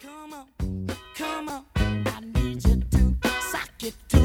Come on, come on, I need you to suck it to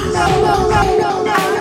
no, no, no, no, no.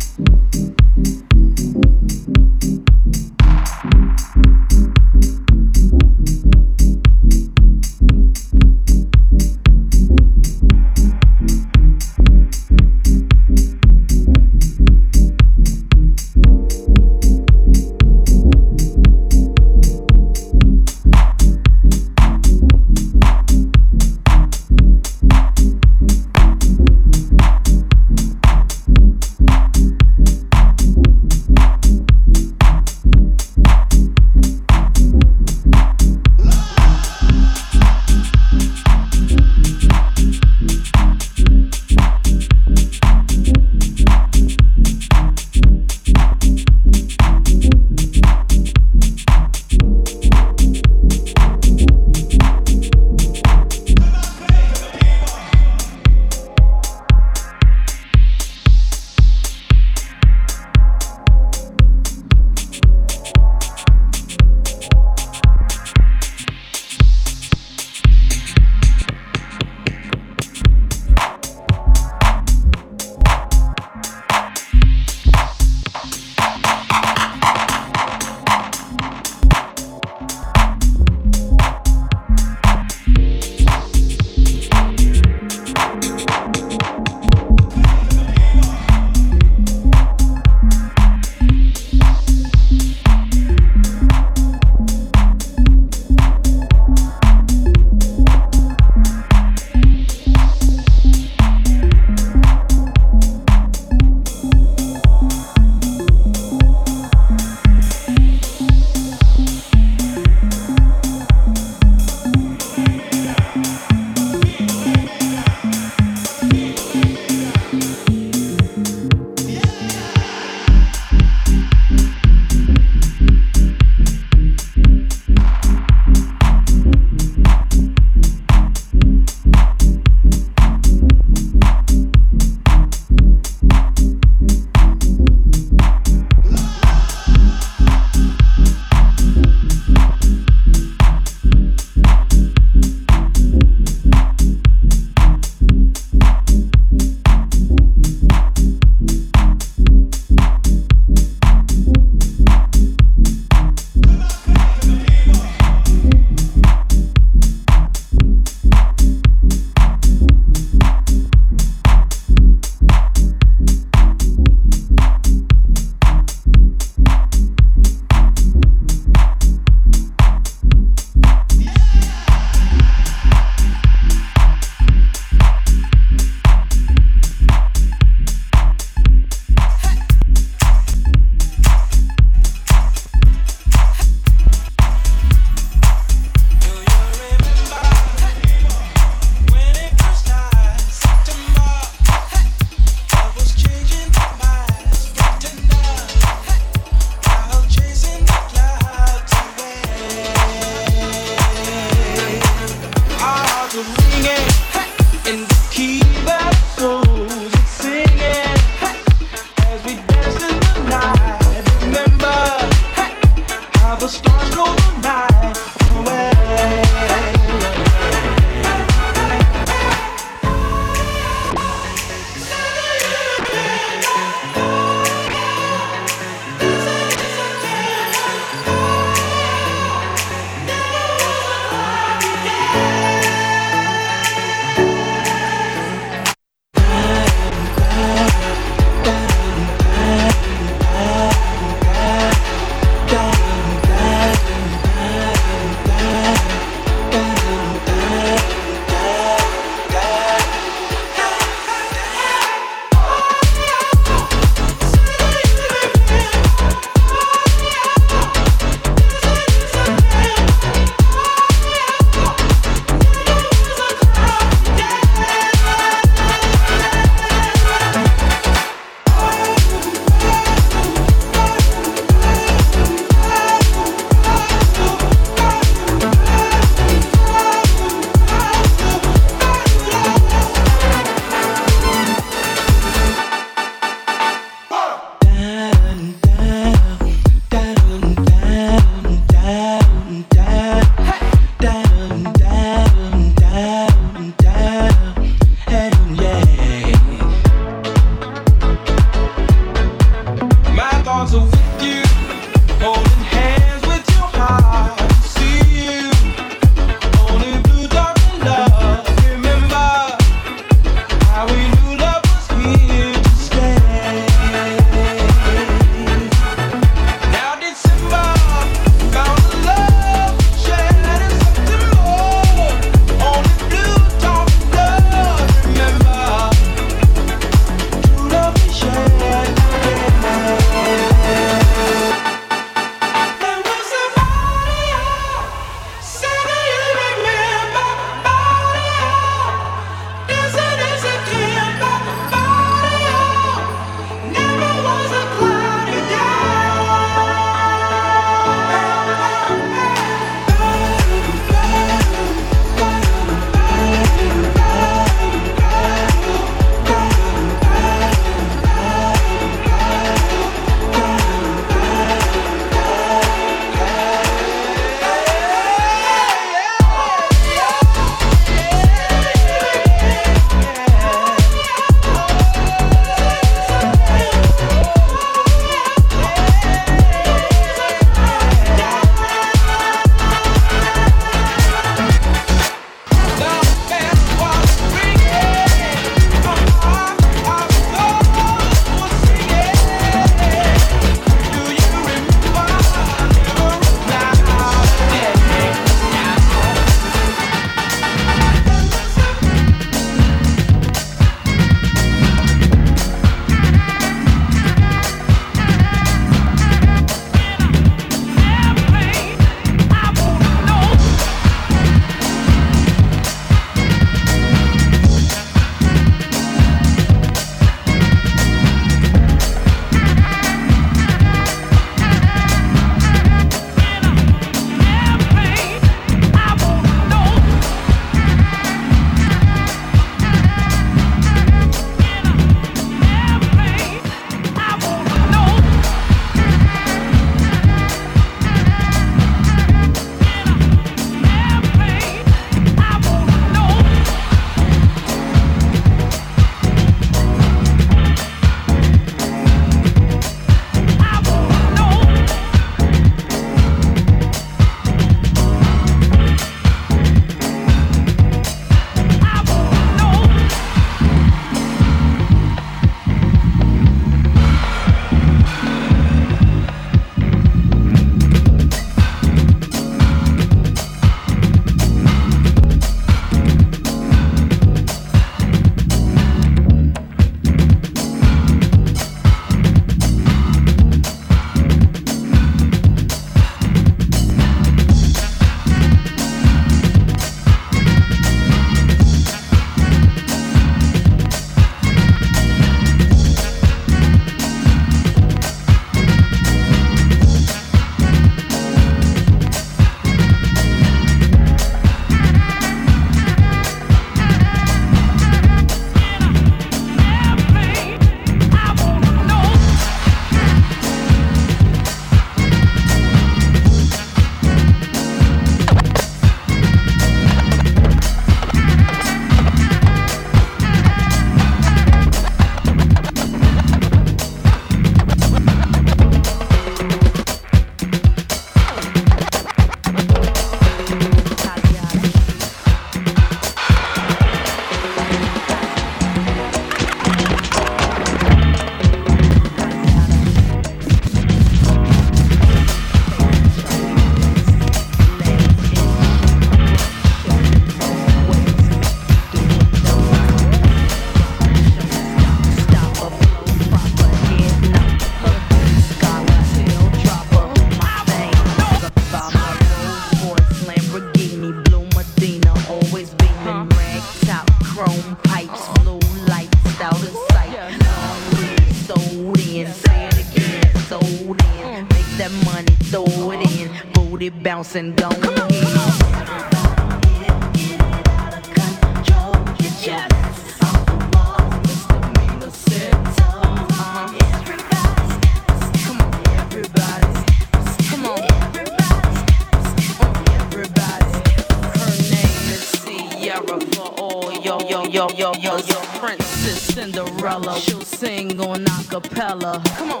Yo, yo, yo, yo, princess. Cinderella. She'll sing on acapella. Come on.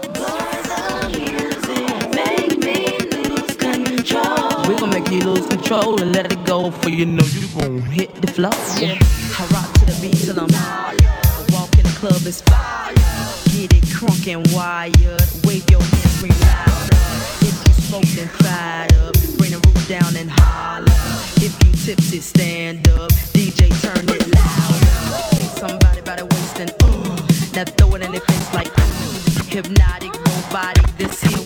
We gon' make you lose control and let it go for you know you gon' hit the floor. Yeah. I rock to the beat till I'm high. Walk in the club is fire. Get it crunk and wired. Wave your hands, scream louder. If you smoking, fired up. Bring the roof down and holler. If you tipsy, stand up. DJ, turn it. Take somebody now throw it in face like hypnotic robotic. This here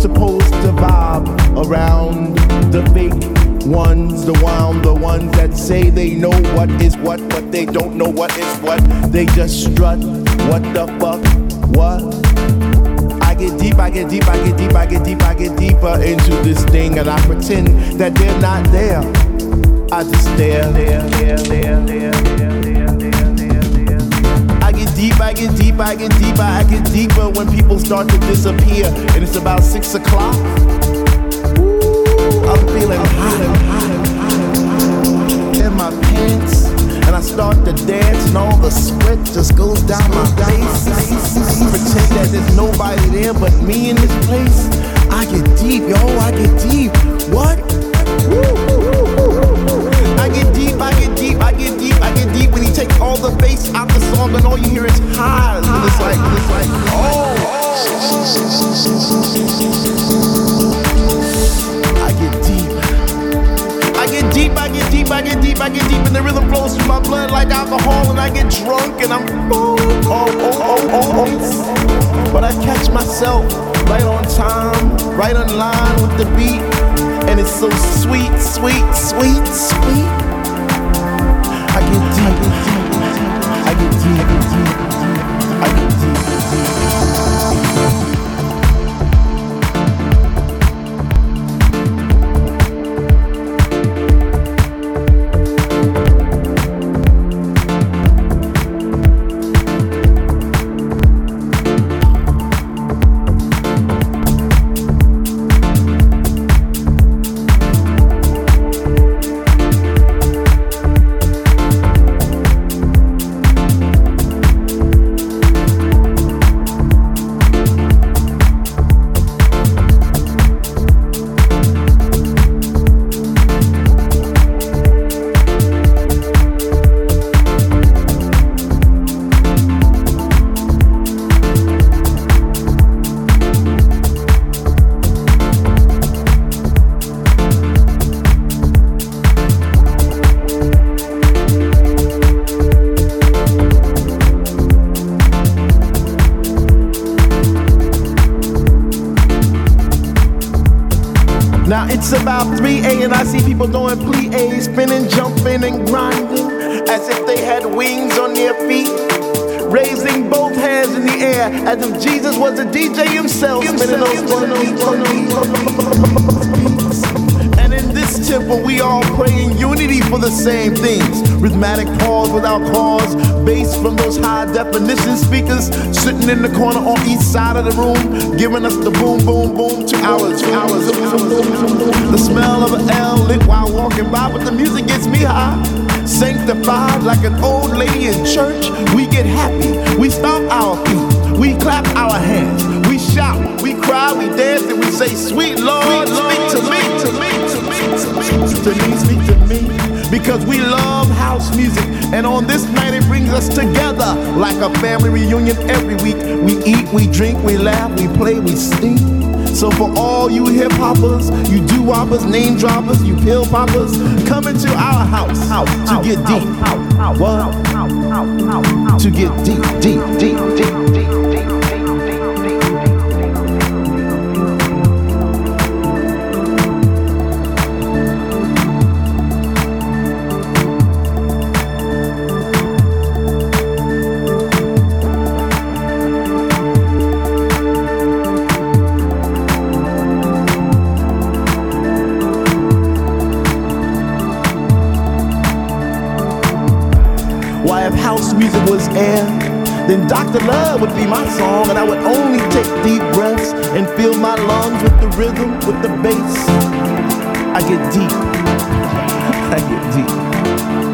supposed to vibe around the fake ones, the one, the ones that say they know what is what, but they don't know what is what? They just strut. What the fuck? What? I get deep, I get deep, I get deep, I get deep, I get deeper into this thing, and I pretend that they're not there. I just stare, there, there, there, there, there, deep, I get deep, I get deeper, I get deeper when people start to disappear, and it's about six o'clock. Ooh, I'm feeling hot in my pants, and I start to dance, and all the sweat just goes down my face. Pretend that there's nobody there but me in this place. I get deep, yo, I get deep. What? I get deep, I get deep, I get deep, I get deep when he takes all the bass out song and all you hear is highs. And it's like, it's like, oh. I get deep. I get deep, I get deep, I get deep, I get deep, and the rhythm flows through my blood like alcohol, and I get drunk and I'm oh, oh, oh, oh, oh, oh. But I catch myself right on time, right on line with the beat, and it's so sweet, sweet, sweet, sweet. I get deep, I people don't from those high definition speakers sitting in the corner on each side of the room, giving us the boom, boom, boom, two hours, two hours. The smell of an L lit while walking by, but the music gets me high. Sanctified like an old lady in church, we get happy. We stomp our feet, we clap our hands, we shout, we cry, we dance, and we say, Sweet Lord, speak to me, to me, to me, to me, to me, speak to me. Because we love house music, and on this night it brings us together like a family reunion every week. We eat, we drink, we laugh, we play, we sing. So for all you hip hoppers, you do woppers, name droppers, you pill poppers, come into our house, house to get deep. What? To get deep, deep, deep, deep, deep, then Dr. Love would be my song, and I would only take deep breaths and fill my lungs with the rhythm, with the bass. I get deep. I get deep.